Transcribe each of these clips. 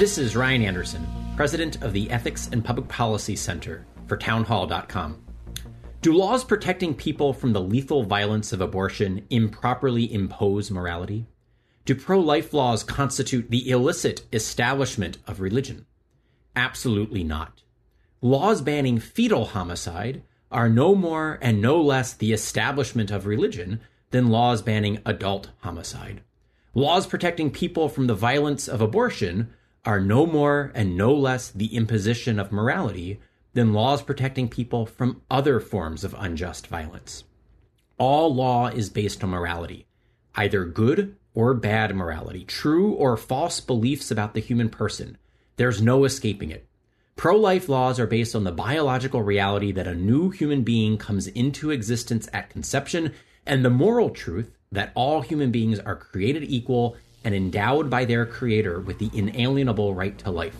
This is Ryan Anderson, president of the Ethics and Public Policy Center for Townhall.com. Do laws protecting people from the lethal violence of abortion improperly impose morality? Do pro life laws constitute the illicit establishment of religion? Absolutely not. Laws banning fetal homicide are no more and no less the establishment of religion than laws banning adult homicide. Laws protecting people from the violence of abortion are no more and no less the imposition of morality than laws protecting people from other forms of unjust violence. All law is based on morality, either good or bad morality, true or false beliefs about the human person. There's no escaping it. Pro life laws are based on the biological reality that a new human being comes into existence at conception and the moral truth that all human beings are created equal and endowed by their creator with the inalienable right to life.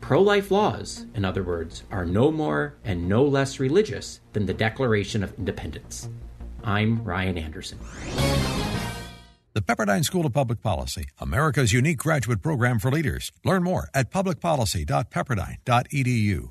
Pro life laws, in other words, are no more and no less religious than the Declaration of Independence. I'm Ryan Anderson. The Pepperdine School of Public Policy, America's unique graduate program for leaders. Learn more at publicpolicy.pepperdine.edu.